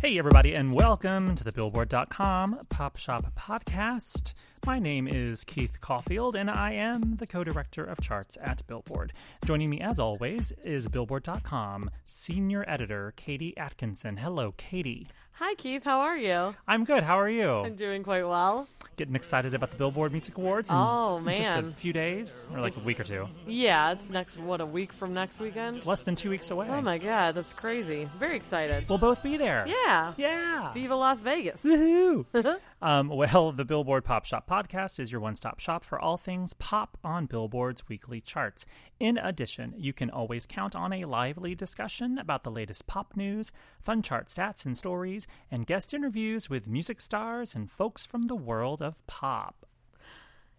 Hey, everybody, and welcome to the Billboard.com Pop Shop Podcast. My name is Keith Caulfield, and I am the co director of charts at Billboard. Joining me, as always, is Billboard.com senior editor Katie Atkinson. Hello, Katie. Hi, Keith. How are you? I'm good. How are you? I'm doing quite well. Getting excited about the Billboard Music Awards? in Oh, Just a few days, or like a week or two. Yeah, it's next, what, a week from next weekend? It's less than two weeks away. Oh, my God. That's crazy. Very excited. We'll both be there. Yeah. Yeah. Viva Las Vegas. Woohoo! um, well, the Billboard Pop Shop podcast is your one stop shop for all things pop on Billboard's weekly charts. In addition, you can always count on a lively discussion about the latest pop news, fun chart stats and stories, and guest interviews with music stars and folks from the world of pop.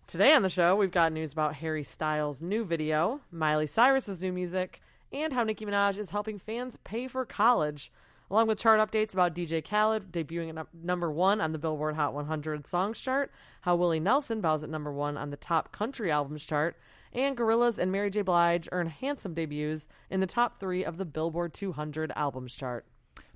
Today on the show, we've got news about Harry Styles' new video, Miley Cyrus's new music, and how Nicki Minaj is helping fans pay for college, along with chart updates about DJ Khaled debuting at number one on the Billboard Hot 100 Songs chart, how Willie Nelson bows at number one on the Top Country Albums chart, and Gorillaz and Mary J. Blige earn handsome debuts in the top three of the Billboard 200 Albums chart.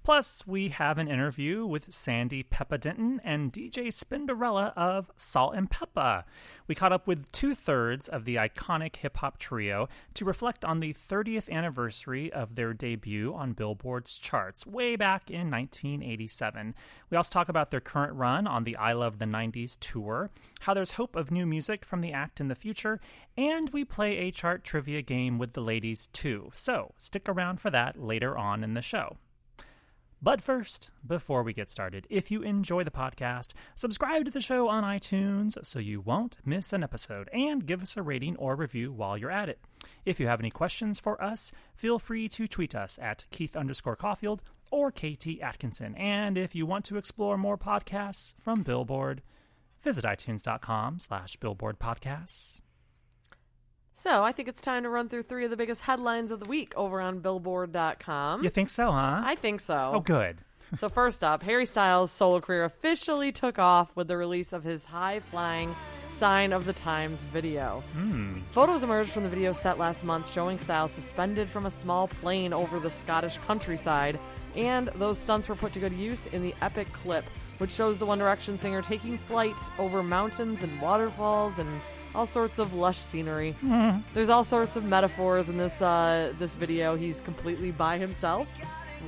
Plus, we have an interview with Sandy Pepa Denton and DJ Spinderella of Salt and Pepa. We caught up with two thirds of the iconic hip hop trio to reflect on the 30th anniversary of their debut on Billboard's charts way back in 1987. We also talk about their current run on the I Love the 90s tour, how there's hope of new music from the act in the future, and we play a chart trivia game with the ladies too. So stick around for that later on in the show. But first, before we get started, if you enjoy the podcast, subscribe to the show on iTunes so you won't miss an episode and give us a rating or review while you're at it. If you have any questions for us, feel free to tweet us at Keith underscore Caulfield or KT Atkinson. And if you want to explore more podcasts from Billboard, visit itunes.com slash billboard podcasts. So I think it's time to run through three of the biggest headlines of the week over on Billboard.com. You think so, huh? I think so. oh, good. So first up, Harry Styles' solo career officially took off with the release of his high-flying "Sign of the Times" video. Hmm. Photos emerged from the video set last month showing Styles suspended from a small plane over the Scottish countryside, and those stunts were put to good use in the epic clip, which shows the One Direction singer taking flight over mountains and waterfalls and all sorts of lush scenery. There's all sorts of metaphors in this uh, this video. He's completely by himself,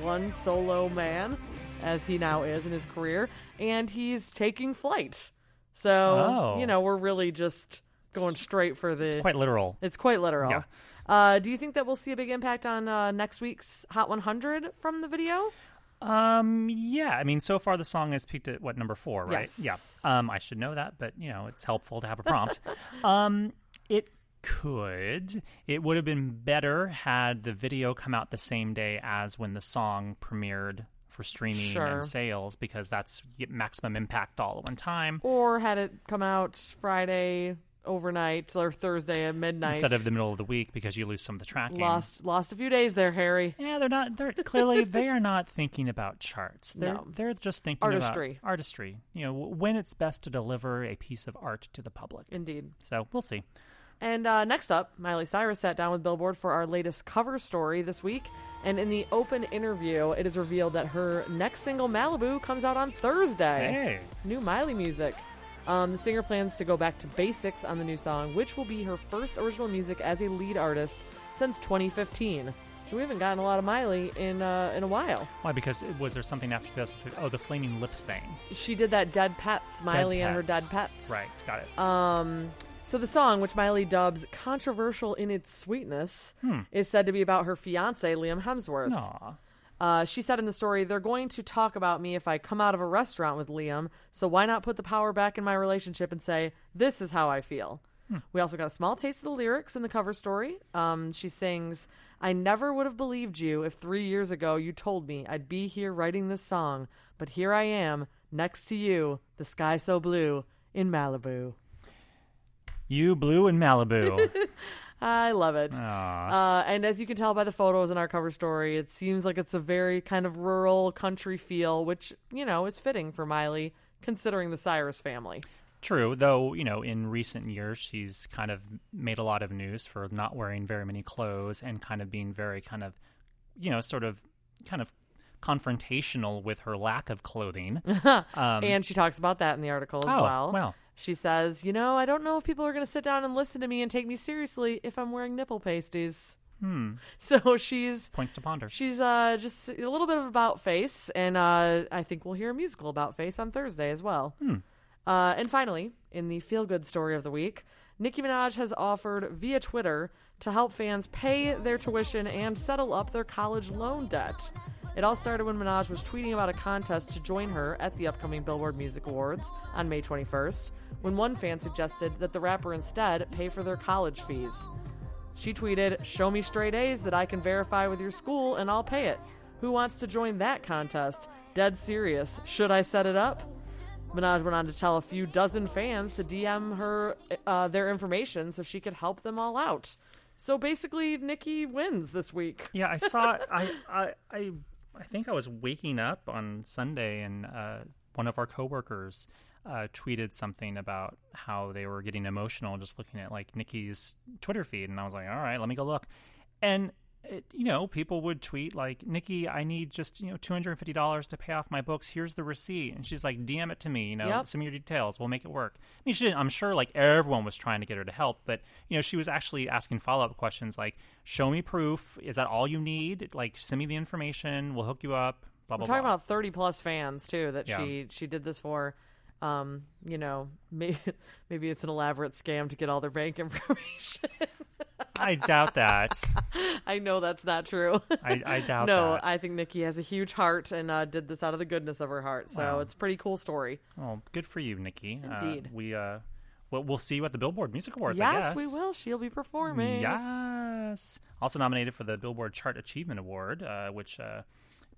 one solo man, as he now is in his career, and he's taking flight. So Oh. you know we're really just going straight for the. It's quite literal. It's quite literal. Yeah. Uh, do you think that we'll see a big impact on uh, next week's Hot 100 from the video? Um. Yeah. I mean, so far the song has peaked at what number four, right? Yes. Yeah. Um. I should know that, but you know, it's helpful to have a prompt. um. It could. It would have been better had the video come out the same day as when the song premiered for streaming Sure. and sales, because that's maximum impact all at one time Or had it come out Friday overnight or Thursday at midnight? instead of the middle of the week, because you lose some of the tracking. lost lost a few days there, Harry. Yeah, they're not. They're clearly they are not thinking about charts. They're No. they're just thinking Artistry. about artistry. You know, when it's best to deliver a piece of art to the public. Indeed. So we'll see. And uh, next up, Miley Cyrus sat down with Billboard for our latest cover story this week. And in the open interview, it is revealed that her next single, Malibu, comes out on Thursday. Hey, New Miley music. Um, the singer plans to go back to basics on the new song, which will be her first original music as a lead artist since 2015. So we haven't gotten a lot of Miley in uh, in a while. why? Because it- was there something after 2015? Oh, the Flaming Lips thing. She did that Dead Petz, Miley and her Dead Petz. Right, got it. Um, so the song, which Miley dubs controversial in its sweetness, is said to be about her fiance Liam Hemsworth. Aw. Uh, she said in the story, "They're going to talk about me if I come out of a restaurant with Liam. So why not put the power back in my relationship and say this is how I feel." We also got a small taste of the lyrics in the cover story. Um, she sings, I never would have believed you if three years ago you told me I'd be here writing this song, but here I am, next to you, the sky so blue, in Malibu. You blue in Malibu. I love it. Uh, and as you can tell by the photos in our cover story, it seems like it's a very kind of rural country feel, which, you know, is fitting for Miley, considering the Cyrus family. True, though, you know, in recent years, she's kind of made a lot of news for not wearing very many clothes and kind of being very kind of, you know, sort of kind of confrontational with her lack of clothing. um, and she talks about that in the article as Oh, well. well. She says, you know, I don't know if people are going to sit down and listen to me and take me seriously if I'm wearing nipple pasties. Hmm. So she's points to ponder. she's uh just a little bit of about face, and uh, I think we'll hear a musical about face on Thursday as well. Uh, and finally, in the feel good story of the week, Nicki Minaj has offered via Twitter to help fans pay their tuition and settle up their college loan debt. It all started when Minaj was tweeting about a contest to join her at the upcoming Billboard Music Awards on May 21st, when one fan suggested that the rapper instead pay for their college fees. She tweeted, Show me straight A's that I can verify with your school and I'll pay it. Who wants to join that contest? Dead serious. Should I set it up? Minaj went on to tell a few dozen fans to DM her uh, their information so she could help them all out. So basically, Nikki wins this week. Yeah, I saw. I, I, I, I think I was waking up on Sunday, and uh, one of our coworkers uh, tweeted something about how they were getting emotional just looking at like Nikki's Twitter feed, and I was like, all right, let me go look. And it, you know, people would tweet like, "Nikki, I need just you know two hundred and fifty dollars to pay off my books. Here's the receipt." And she's like, "DM it to me. You know, Yep. some of your details. We'll make it work." I mean, she didn't. I'm sure like everyone was trying to get her to help, but you know, she was actually asking follow up questions like, "Show me proof. Is that all you need? Like, send me the information. We'll hook you up." Blah We're blah talking blah. about 30 plus fans too that Yeah. she she did this for. Um, you know, maybe maybe it's an elaborate scam to get all their bank information. I doubt that. I know that's not true. I, I doubt no, that. I think Nikki has a huge heart and uh, did this out of the goodness of her heart. So Wow. it's a pretty cool story. Oh, good for you, Nikki. Uh, Indeed. we uh, well, we'll see you at the Billboard Music Awards. I yes, guess. we will. She'll be performing. Yes. Also nominated for the Billboard Chart Achievement Award, uh, which uh,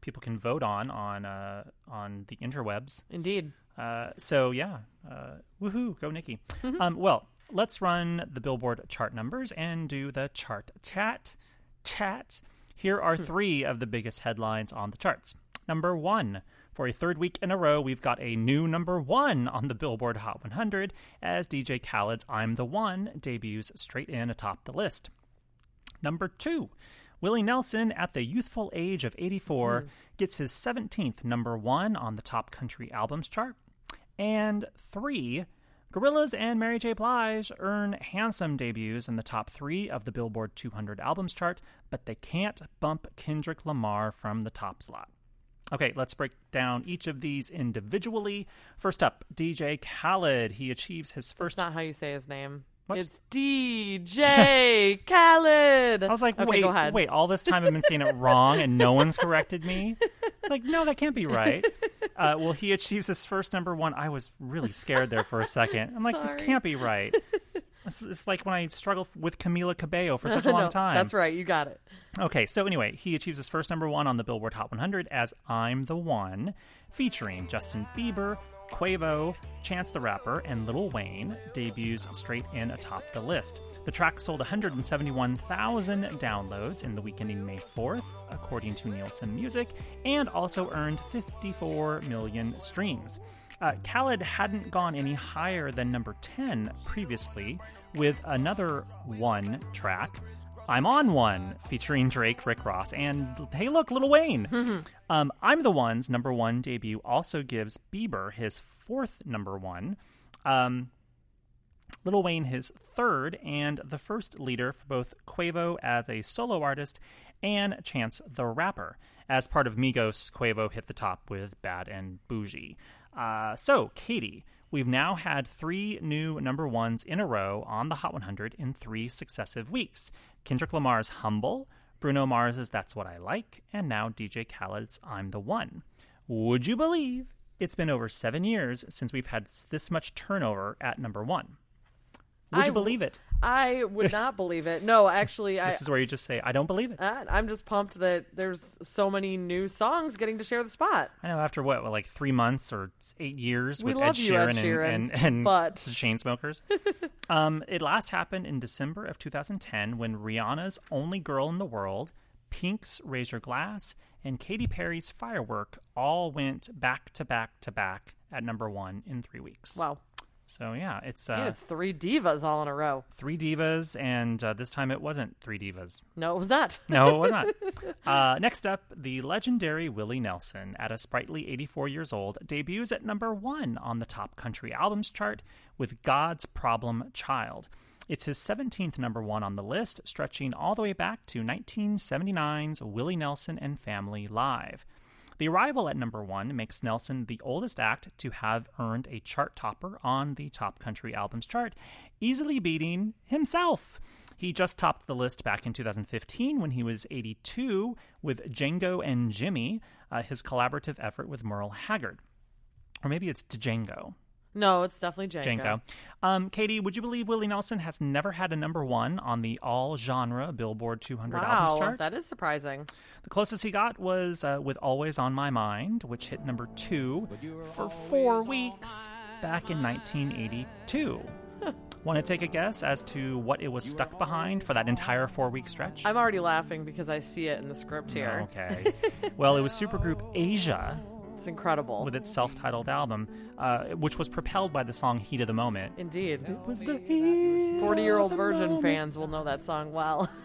people can vote on on uh, on the interwebs. Indeed. Uh, so yeah, uh, woohoo, go Nikki. Mm-hmm. Um, well, let's run the Billboard chart numbers and do the chart chat. Chat. Here Hmm. are three of the biggest headlines on the charts. Number one. For a third week in a row, we've got a new number one on the Billboard Hot 100 as DJ Khaled's I'm the One debuts straight in atop the list. Number two, Willie Nelson, at the youthful age of 84, gets his 17th number one on the top country albums chart. And three, Gorillaz and Mary J. Blige earn handsome debuts in the top three of the Billboard 200 albums chart, but they can't bump Kendrick Lamar from the top slot. Okay, let's break down each of these individually. First up, DJ Khaled. He achieves his first not how you say his name. It's DJ Khaled. I was like, okay, wait, wait, all this time I've been saying it wrong and no one's corrected me? It's like, no, that can't be right. Uh, well, he achieves his first number one. I was really scared there for a second. I'm like, this can't be right. It's, it's like when I struggled with Camila Cabello for such a long No, time. That's right. You got it. Okay, so anyway, he achieves his first number one on the Billboard Hot 100 as I'm the One, featuring Justin Bieber, Quavo, Chance the Rapper, and Lil Wayne, debuts straight in atop the list. The track sold 171,000 downloads in the week ending May 4th, according to Nielsen Music, and also earned 54 million streams. Uh, Khaled hadn't gone any higher than number 10 previously, with another one track, I'm on one, featuring Drake, Rick Ross, and hey, look, Lil Wayne. um, I'm the One's number one debut also gives Bieber his fourth number one. Um, Lil Wayne his third, and the first leader for both Quavo as a solo artist and Chance the Rapper. As part of Migos, Quavo hit the top with Bad and Boujee. Uh, so, Katie, we've now had three new number ones in a row on the Hot 100 in three successive weeks. Kendrick Lamar's Humble, Bruno Mars's That's What I Like, and now DJ Khaled's I'm the One. Would you believe it's been over seven years since we've had this much turnover at number one? Would I you believe it? I would not believe it. No, actually, I. This is where you just say, I don't believe it. I- I'm just pumped that there's so many new songs getting to share the spot. I know after what, like three months or eight years We with Ed you, Sheeran, Ed Sheeran, and, and, and but- the Chainsmokers. um, it last happened in December of 2010 when Rihanna's Only Girl in the World, Pink's Raise Your Glass, and Katy Perry's Firework all went back to back to back at number one in three weeks. Wow. So yeah, it's uh, it's three divas all in a row. three divas, and uh, this time it wasn't three divas. No, it was not. No, it was not. uh, next up, the legendary Willie Nelson, at a sprightly 84 years old, debuts at number one on the top country albums chart with God's Problem Child. It's his 17th number one on the list, stretching all the way back to 1979's Willie Nelson and Family Live. The arrival at number one makes Nelson the oldest act to have earned a chart topper on the top country albums chart, easily beating himself. He just topped the list back in 2015 when he was 82 with Django and Jimmy, uh, his collaborative effort with Merle Haggard. Or maybe it's Django. No, it's definitely Django. Django. Um, Katie, would you believe Willie Nelson has never had a number one on the all genre Billboard 200 albums chart? that is surprising. The closest he got was uh, with Always on My Mind, which hit number two for four weeks back in 1982. Want to take a guess as to what it was stuck behind for that entire four week stretch? I'm already laughing because I see it in the script here. Okay. well, it was supergroup Asia It's incredible. with its self titled album, uh, which was propelled by the song Heat of the Moment. Indeed. It was the heat 40 year old of the version moment. fans will know that song well.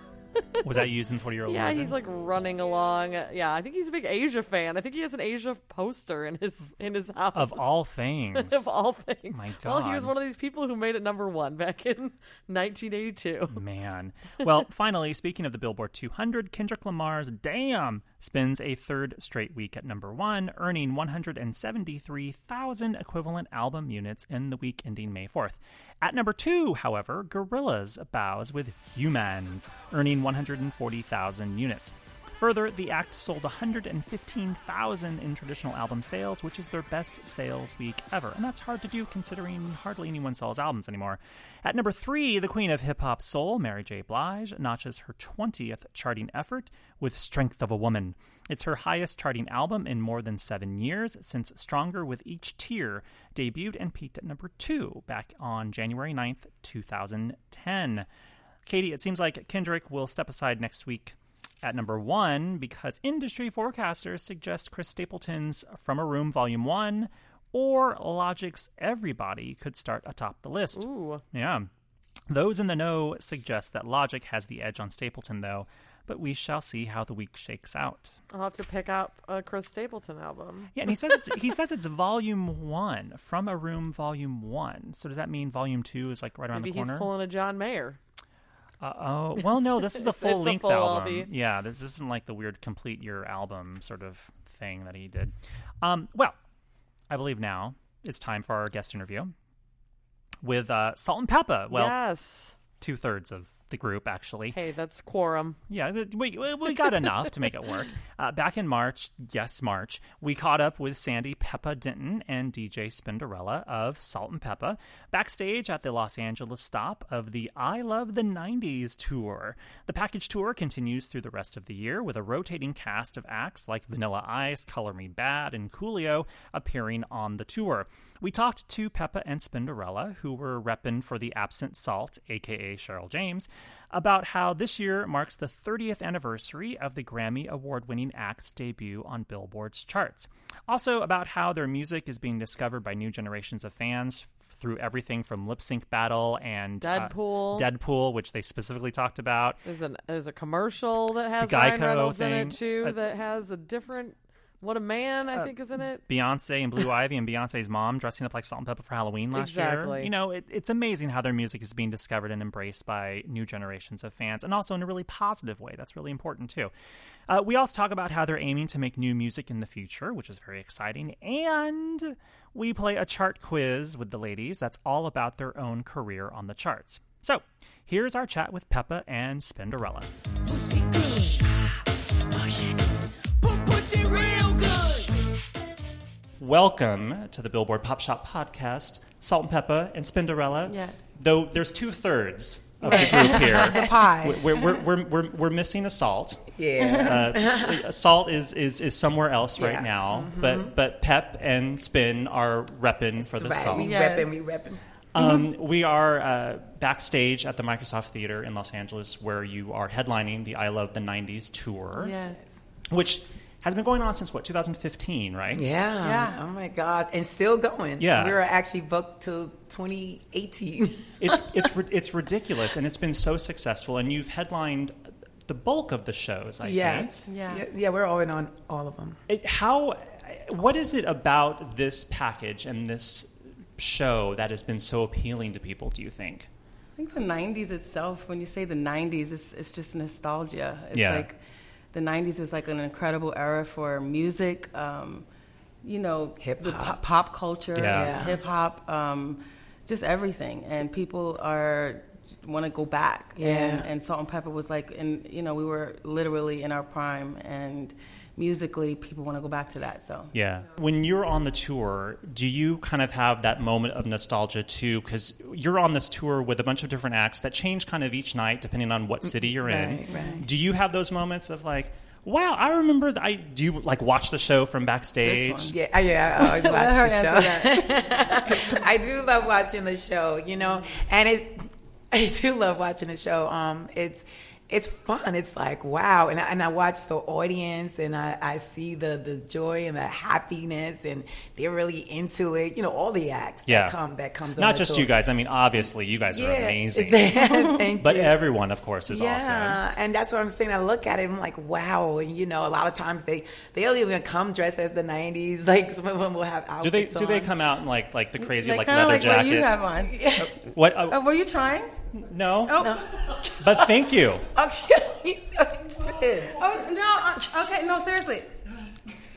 Was that used in 40 year old yeah, he's like running along. Yeah, I think he's a big Asia fan. I think he has an Asia poster in his in his house. Of all things. of all things. My Well, he was one of these people who made it number one back in 1982. Man. Well, finally, speaking of the Billboard 200, Kendrick Lamar's Damn spends a third straight week at number one, earning 173,000 equivalent album units in the week ending May 4th. At number two, however, Gorillaz bows with Humans, earning 140,000 units. Further, the act sold 115,000 in traditional album sales, which is their best sales week ever. And that's hard to do considering hardly anyone sells albums anymore. At number three, the queen of hip hop soul, Mary J. Blige, notches her 20th charting effort with Strength of a Woman. It's her highest charting album in more than seven years, since Stronger with Each Tear debuted and peaked at number two back on January 9th, 2010. Katie, it seems like Kendrick will step aside next week at number one because industry forecasters suggest Chris Stapleton's From a Room Volume 1 or Logic's Everybody could start atop the list. Ooh. Yeah. Those in the know suggest that Logic has the edge on Stapleton, though, but we shall see how the week shakes out. I'll have to pick out a Chris Stapleton album. Yeah, and he says it's, he says it's Volume One, From a Room Volume One. So does that mean Volume Two is like right around Maybe the corner? he's pulling a John Mayer. Uh, oh, well, no, this is a full length full album. Yeah, this isn't like the weird complete your album sort of thing that he did. Um, well, I believe now it's time for our guest interview with uh, Salt and Pepa. Well, yes. two thirds of the group actually. Hey, that's quorum. Yeah, we, we we got enough to make it work. Uh, back in March, yes, March, we caught up with Sandy Pepa Denton and DJ Spinderella of Salt and Pepa backstage at the Los Angeles stop of the I Love the 90s tour. The package tour continues through the rest of the year with a rotating cast of acts like Vanilla Ice, Color Me Badd, and Coolio appearing on the tour. We talked to Pepa and Spinderella, who were repping for the absent Salt, aka Cheryl James, about how this year marks the 30th anniversary of the Grammy Award winning act's debut on Billboard's charts. Also, about how their music is being discovered by new generations of fans through everything from Lip Sync Battle and uh, Deadpool. Deadpool, which they specifically talked about. There's an there's a commercial that has The Ryan Geico Reynolds in it too Uh, that has a different what a man I think is in it. Beyonce and Blue Ivy and Beyonce's mom dressing up like Salt and Pepa for Halloween last year. Exactly. You know, it, it's amazing how their music is being discovered and embraced by new generations of fans, and also in a really positive way. That's really important too. Uh, we also talk about how they're aiming to make new music in the future, which is very exciting, and we play a chart quiz with the ladies that's all about their own career on the charts. So here's our chat with Pepa and Spinderella. Push it good. Welcome to the Billboard Pop Shop podcast, Salt and Pepa and Spinderella. Yes. Though there's two thirds of the group here. The pie. We're, we're, we're, we're, we're missing a salt. Yeah. Uh, salt is, is, is somewhere else right Yeah. now, but but Pep and Spin are repping for the right. salt. We Yes. repping, we repping. Um, we are uh, backstage at the Microsoft Theater in Los Angeles, where you are headlining the I Love the '90s tour, Yes. which has been going on since what 2015, right? Yeah. Yeah. Oh my God. And still going. Yeah. We were actually booked till 2018. it's it's it's ridiculous, and it's been so successful. And you've headlined the bulk of the shows. I yes. think. Yeah. yeah. Yeah, we're all in on all of them. It, how? What is it about this package and this show that has been so appealing to people? Do you think? I think the '90s itself. When you say the '90s, it's, it's just nostalgia. It's Yeah. like the '90s was like an incredible era for music. Um, you know, hip-hop. pop, pop culture, Yeah. Yeah. hip hop, um, just everything. And people are want to go back. Yeah. And, and Salt and Pepa was like, and you know, we were literally in our prime, and musically, people want to go back to that. So Yeah. When you're on the tour, do you kind of have that moment of nostalgia too? Because you're on this tour with a bunch of different acts that change kind of each night depending on what city you're in. Right, right. Do you have those moments of like, wow, I remember? Th- I do you like watch the show from backstage? Yeah, I- yeah, I always watch the show. I do love watching the show, you know, and it's I do love watching the show. Um, it's it's fun. It's like wow, and I, and I watch the audience, and I, I see the the joy and the happiness, and they're really into it. You know, all the acts Yeah. that come that comes. on Not the just tour. you guys. I mean, obviously, you guys are amazing. Thank but you. everyone, of course, is yeah, awesome. and that's what I'm saying. I look at it, I'm like, wow. And, you know, a lot of times they they'll even come dressed as the '90s. Like some of them will have outfits Do they do they come out in like like the crazy They like leather like what you jackets? have on. What? uh, Oh, were you trying? No, Oh, but thank you. Okay. Oh no. Okay, no, seriously.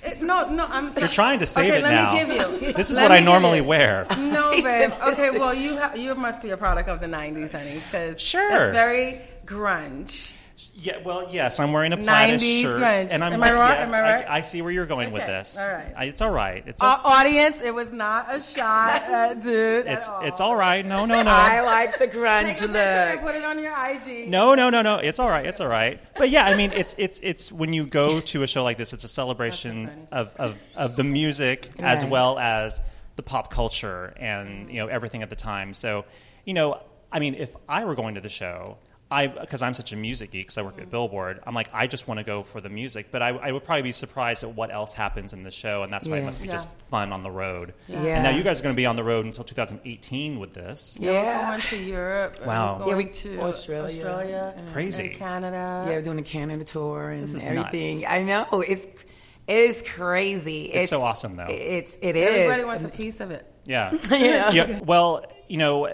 It, no, no. I'm. You're trying to save okay, it let now. me give you. This is Let what I normally wear. No, babe. Okay, well, you ha- you must be a product of the '90s, honey, because Sure. that's very grunge. Yeah, well, yes, I'm wearing a plaid 90s shirt, grunge. and I'm Am I like, right? yes, Am I right? I, see where you're going with Okay, this. all right. I, it's all right. It's Uh, audience, it was not a shot, at dude. at it's all. it's all right. No, no, no. I no, like the grunge Take a picture and look. put it on your IG. no, no, no, no. It's all right. It's all right. But yeah, I mean, it's it's it's when you go to a show like this, it's a celebration of, of of the music as Right. well as the pop culture and you know everything at the time. So, you know, I mean, if I were going to the show. I, because I'm such a music geek, because I work at mm. Billboard, I'm like, I just want to go for the music. But I, I would probably be surprised at what else happens in the show, and that's why it must be Yeah. just fun on the road. Yeah. And now you guys are going to be on the road until 2018 with this. Yeah. Yeah. We're going to Europe. and Wow. we're Yeah, we- going to Australia. Australia. Crazy. And Canada. Yeah, we're doing a Canada tour and This is everything. nuts. I know it's it's crazy. It's, so awesome, though. It's it is. Everybody wants a piece of it. Yeah. You know? yeah. Well, you know,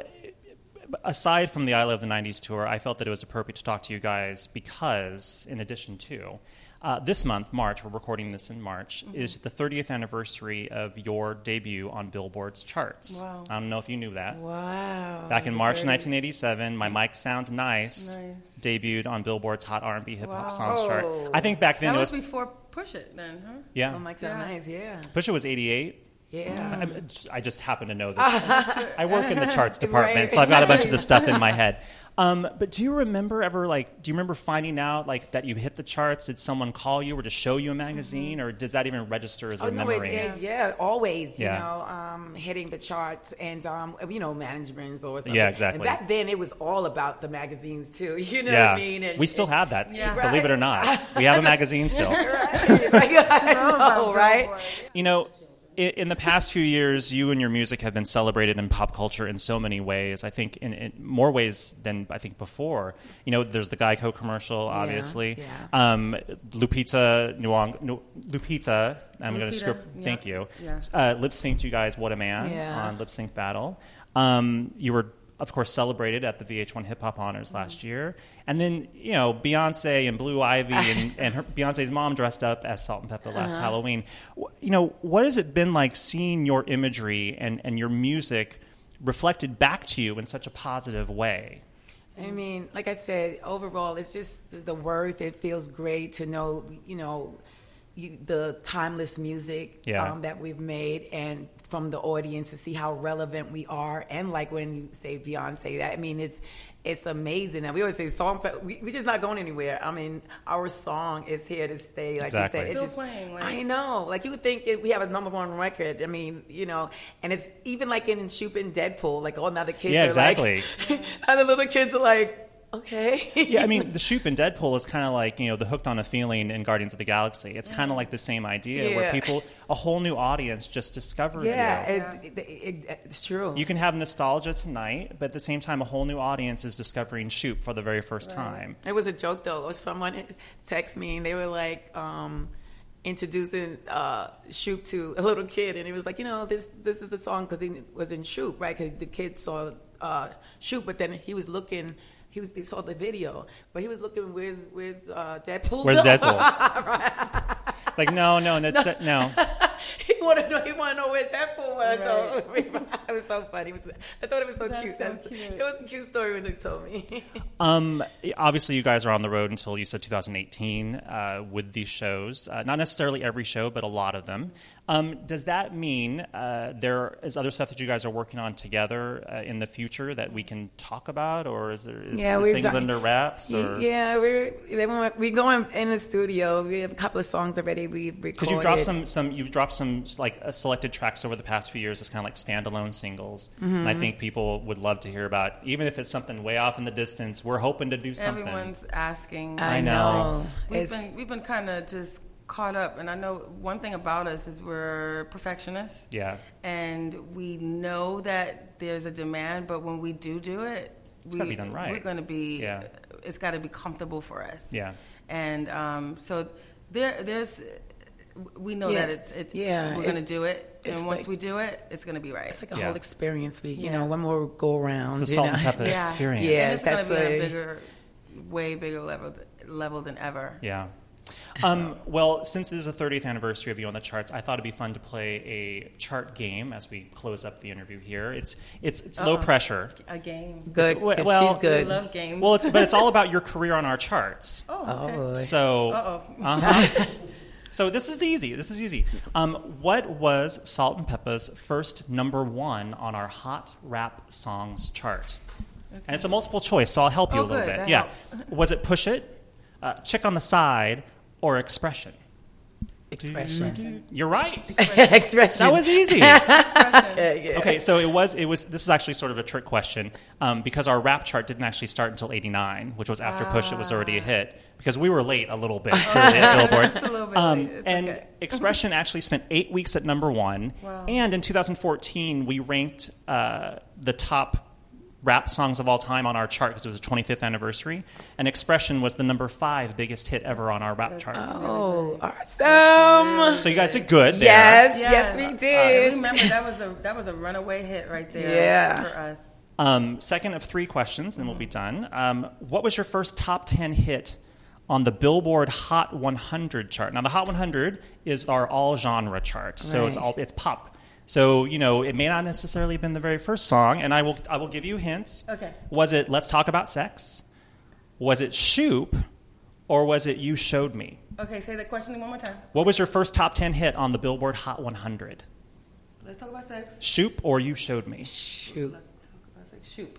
aside from the I Love the 90s tour, I felt that it was appropriate to talk to you guys because, in addition to, uh, this month, March, we're recording this in March, Mm-hmm. is the 30th anniversary of your debut on Billboard's charts. Wow. I don't know if you knew that. Wow. Back in March 1987, My Mic Sounds Nice, Nice. debuted on Billboard's Hot R&B Hip Hop Wow. Songs chart. I think back then That it was was, before Push It, then, huh? yeah. Oh my god, Yeah. nice. Yeah. Push It was 88. Yeah. I'm- I just happen to know this. I work in the charts department, Right. so I've got a bunch of the stuff in my head. Um, but do you remember ever like? Do you remember finding out like that you hit the charts? Did someone call you or just show you a magazine, or does that even register as a Oh, no, memory? it, yeah, yeah, always, you Yeah. know, um, hitting the charts and, um, you know, managements or something. Yeah, exactly. And back then, it was all about the magazines, too. You know yeah, what I mean? And, we still have that. Yeah. Believe it or not, we have a magazine still. I know, right? You know, i- in the past few years, you and your music have been celebrated in pop culture in so many ways. I think in, in more ways than I think before. You know, there's the Geico commercial, obviously. yeah. Um, Lupita Nyong, Lupita. I'm going to script. yeah. Thank you. Yeah. Uh, lip synced you guys. What a man Yeah. on Lip Sync Battle. Um, you were. Of course, celebrated at the VH1 Hip Hop Honors Mm-hmm. last year, and then you know Beyonce and Blue Ivy and, and her, Beyonce's mom dressed up as Salt and Pepa last Uh-huh. Halloween. Wh- You know, what has it been like seeing your imagery and, and your music reflected back to you in such a positive way? I mean, like I said, overall, it's just the worth. It feels great to know, you know, you, the timeless music Yeah. um, that we've made, and from the audience to see how relevant we are, and like when you say Beyonce, that I mean it's it's amazing. And we always say song, we, we're just not going anywhere. I mean, our song is here to stay. Like Exactly. you said, it's Still just playing, like- I know. Like you would think it, we have a number one record. I mean, you know, and it's even like in Shoop and Deadpool, like all now the kids. Yeah, are exactly. Like, the little kids are like, okay. yeah, I mean, the Shoop in Deadpool is kind of like you know the hooked on a feeling in Guardians of the Galaxy. It's kind of like the same idea where people, a whole new audience, just discovered yeah, you. it, it, it, it's true. You can have nostalgia tonight, but at the same time, a whole new audience is discovering Shoop for the very first time. It was a joke though. Someone texted me and they were like um, introducing uh, Shoop to a little kid, and he was like, you know, this this is a song because he was in Shoop, right? Because the kid saw uh, Shoop, but then he was looking. He was he saw the video, but he was looking where's where's uh, Deadpool? Where's Deadpool? It's like no, no, that's it, no. he wanted to know. He wanted to know where Deadpool was. So, it was so funny. It was, I thought it was so That's cute. so That's, cute. It was a cute story when they told me. Um, obviously, you guys are on the road until you said 2018 uh, with these shows. Uh, not necessarily every show, but a lot of them. Um, does that mean uh, there is other stuff that you guys are working on together uh, in the future that we can talk about, or is there is Yeah, there things talking- under wraps? Or? Yeah, we're they want- we're going in the studio. We have a couple of songs already. We recorded. Because you've dropped some, some, you've dropped some like uh, selected tracks over the past few years as kind of like standalone singles, Mm-hmm. and I think people would love to hear about. Even if it's something way off in the distance, we're hoping to do something. Everyone's asking. I I know. know. We've It's- been we've been kind of just caught up, and I know one thing about us is we're perfectionists, yeah, and we know that there's a demand, but when we do do it, It's we, gotta be done right. We're going to be. Yeah. It's got to be comfortable for us. Yeah. And um, so there, there's. We know Yeah. that it's. It, Yeah, We're going to do it, and once like- we do it, it's going to be right. It's like a Yeah. whole experience. We, you Yeah. know, one more go around. it's the you salt know? and pepper yeah. experience. Yeah. It's going to be a- a bigger, way bigger level level than ever. Yeah. Um, well, since it is the 30th anniversary of you on the charts, I thought it'd be fun to play a chart game as we close up the interview here. It's it's it's low pressure. A game. Good. Well- well- she's good. We love games. Well, it's but it's all about your career on our charts. oh, oh, okay. boy. So, Uh-oh. uh-huh. so this is easy. This is easy. Um, what was Salt and Pepa's first number one on our Hot Rap Songs chart? Okay. And it's a multiple choice, so I'll help you Oh, a little good. bit. That yeah. helps. Was it Push It, uh, Chick on the Side, or Expression? Expression. You're right. Expression. That was easy. Yeah, yeah. Okay, so it was it was this is actually sort of a trick question um, because our rap chart didn't actually start until '89, which was after Push It was already a hit because we were late a little bit for the Billboard. Just a little bit Um, late. And okay. Expression actually spent eight weeks at number one, Wow. and in 2014 we ranked uh, the top rap songs of all time on our chart because it was the 25th anniversary, and Expression was the number five biggest hit ever on our rap chart. Oh, awesome. So you guys did good. There. Yes, Yeah. yes, we I did. remember that was a that was a runaway hit right there Yeah. for us. Um, second of three questions, and then we'll be done. Um, what was your first top 10 hit on the Billboard Hot 100 chart? Now, the Hot 100 is our all genre chart, so it's all it's pop. So you know, it may not necessarily have been the very first song, and I will I will give you hints. Okay. Was it "Let's Talk About Sex"? Was it "Shoop"? Or was it "You Showed Me"? Okay, say the question one more time. What was your first top 10 hit on the Billboard Hot 100? Let's talk about sex. "Shoop" or "You Showed Me"? Shoop. Let's talk about sex. Shoot.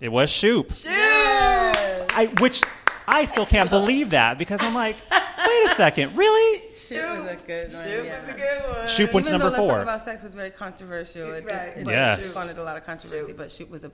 It was shoop. "Shoop." I, which I still can't believe that because I'm like, wait a second, really? Shoot was a good one. Shoot yeah. was a good one. Shoop went to Even number though Let's four. About sex was very controversial. It, Right. it, it Yes. spawned a lot of controversy, Shoot. but shoot was a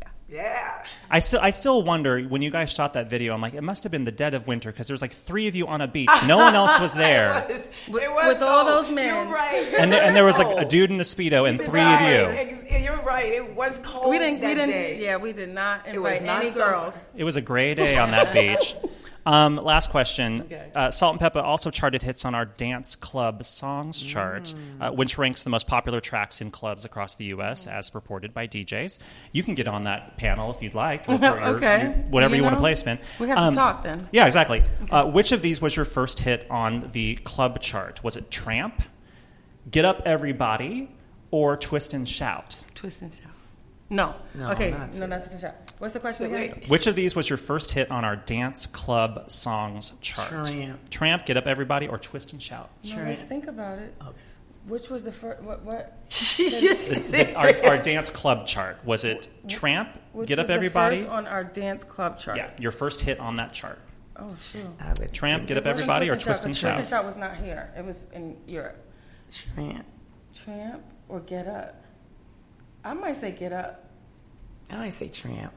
yeah. Yeah. I still, I still wonder when you guys shot that video. I'm like, it must have been the dead of winter because there was like three of you on a beach. No one else was there, It was, With- it was with all cold. those men. You're right. and there, and there was like a dude in a speedo and three Right. of you. You're right. It was cold. We didn't. That We didn't. Day. Yeah, we did not It was invite not any summer. girls. It was a gray day on that beach. Um, last question. Okay. Uh, Salt and Pepa also charted hits on our Dance Club Songs chart, uh, which ranks the most popular tracks in clubs across the U.S. as reported by DJs. You can get on that panel if you'd like. or- or Okay. you- whatever you, You want to know, play, Spin. we have to talk then. Yeah, exactly. Uh, which of these was your first hit on the club chart? Was it Tramp, Get Up Everybody, or Twist and Shout? Twist and shout. No. No, okay. not no, not twist and shout. What's the question again? Which of these was your first hit on our dance club songs chart? Tramp. Tramp, Get Up Everybody, or Twist and Shout? No, let's think about it. Which was the first? What? What? She just The- our, our dance club chart. Was it Tramp, which Get Up was the Everybody? on our dance club chart. Yeah, your first hit on that chart. Oh, shoot. Tramp, Get Up Everybody, or Twist Twist and Twist Shout? and Shout was not here. It was in Europe. Tramp. Tramp or Get Up? I might say Get Up. I might say tramp.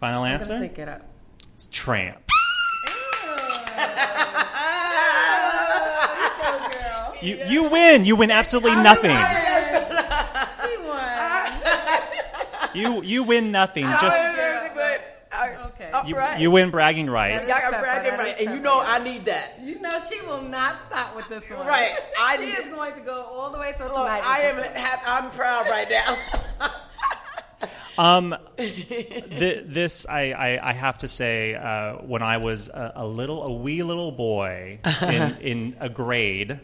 Final I'm gonna say answer? Get Up. It's Tramp. You, you win. You win absolutely nothing. She won. You you win nothing. Just Okay. Uh, you, right. you win bragging rights. Y'all got bragging that right, is and you know I need that. You know she will not stop with this one. Right. I she need- is going to go all the way till Look, tonight. I am hap- I'm proud right now. Um, th- this I, I, I have to say, uh, when I was a, a little, a wee little boy in, in a grade,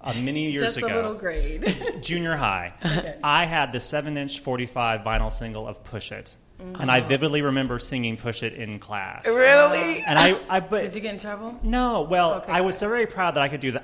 uh, many years Just ago, a little grade. junior high, I had the seven-inch forty-five vinyl single of "Push It," and I vividly remember singing "Push It" in class. really? And I, I but Did you get in trouble? no, well, Okay. I was so very proud that I could do the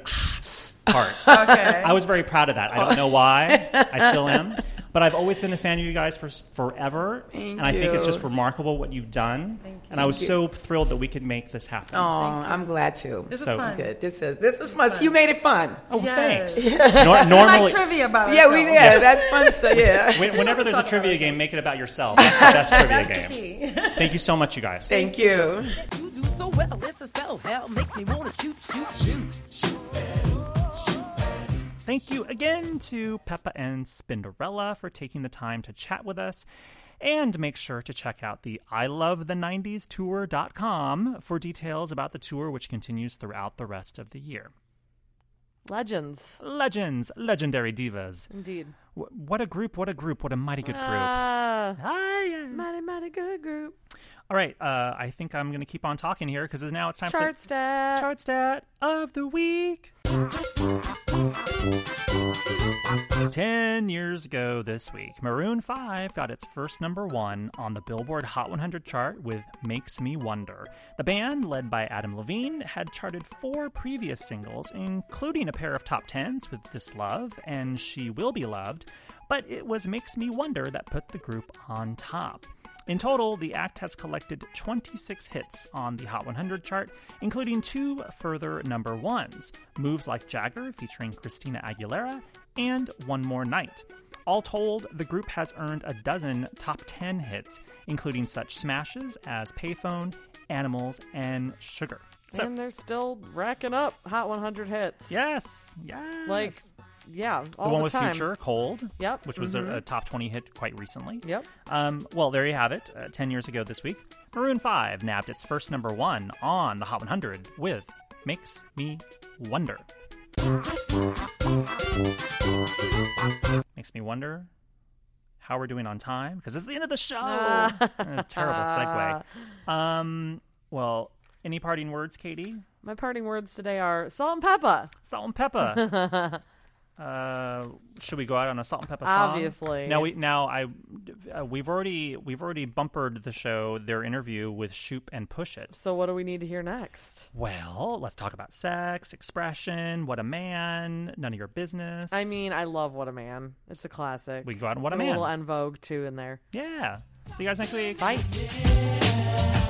part. Okay. I was very proud of that. I don't know why. I still am. But I've always been a fan of you guys for forever. Thank and I think it's just remarkable what you've done. And I was so thrilled that we could make this happen. Oh, I'm glad too. This is fun. Good. This is this is fun. You made it fun. Oh, Yes. thanks. Nor- I normally, like trivia about it. Yeah, we ourselves. yeah, that's fun stuff. Yeah. when- whenever there's a trivia game, make it about yourself. That's the best trivia That's game. Thank you so much, you guys. Thank you. You do so well, it's a spell. Hell makes me wanna shoot, shoot, shoot. Thank you again to Pepa and Spinderella for taking the time to chat with us. And make sure to check out the I Love the 90s Tour.com for details about the tour, which continues throughout the rest of the year. Legends. Legends, legendary divas. Indeed. Wh- What a group, what a group, what a mighty good group. Ah, Hi. mighty, mighty good group. All right, uh, I think I'm going to keep on talking here because now it's time Chart for stat. chart stat of the week. Ten years ago this week, Maroon 5 got its first number one on the Billboard Hot 100 chart with Makes Me Wonder. The band, led by Adam Levine, had charted four previous singles, including a pair of top tens with This Love and She Will Be Loved, but it was Makes Me Wonder that put the group on top. In total, the act has collected 26 hits on the Hot 100 chart, including two further number ones Moves Like Jagger featuring Christina Aguilera and One More Night. All told, the group has earned a dozen top 10 hits, including such smashes as Payphone, Animals, and Sugar. So, and they're still racking up Hot 100 hits. yes, yes. Like, yeah, all the one with time. Future, Cold, Yep, which was a, a top 20 hit quite recently. Yep. Um, well, there you have it. Uh, 10 years ago this week, Maroon 5 nabbed its first number one on the Hot 100 with Makes Me Wonder. Makes me wonder how we're doing on time because it's the end of the show. Uh, terrible segue. Um, well, any parting words, Katie? My parting words today are salt and pepper. Salt and pepper. uh, should we go out on a salt and pepper song? Obviously. Now we now I uh, we've already we've already bumpered the show their interview with Shoop and Push It. So what do we need to hear next? Well, let's talk about sex, expression, what a man, none of your business. I mean, I love What a Man. It's a classic. we go out on what a man. A little En Vogue too in there. yeah. See you guys next week. Bye.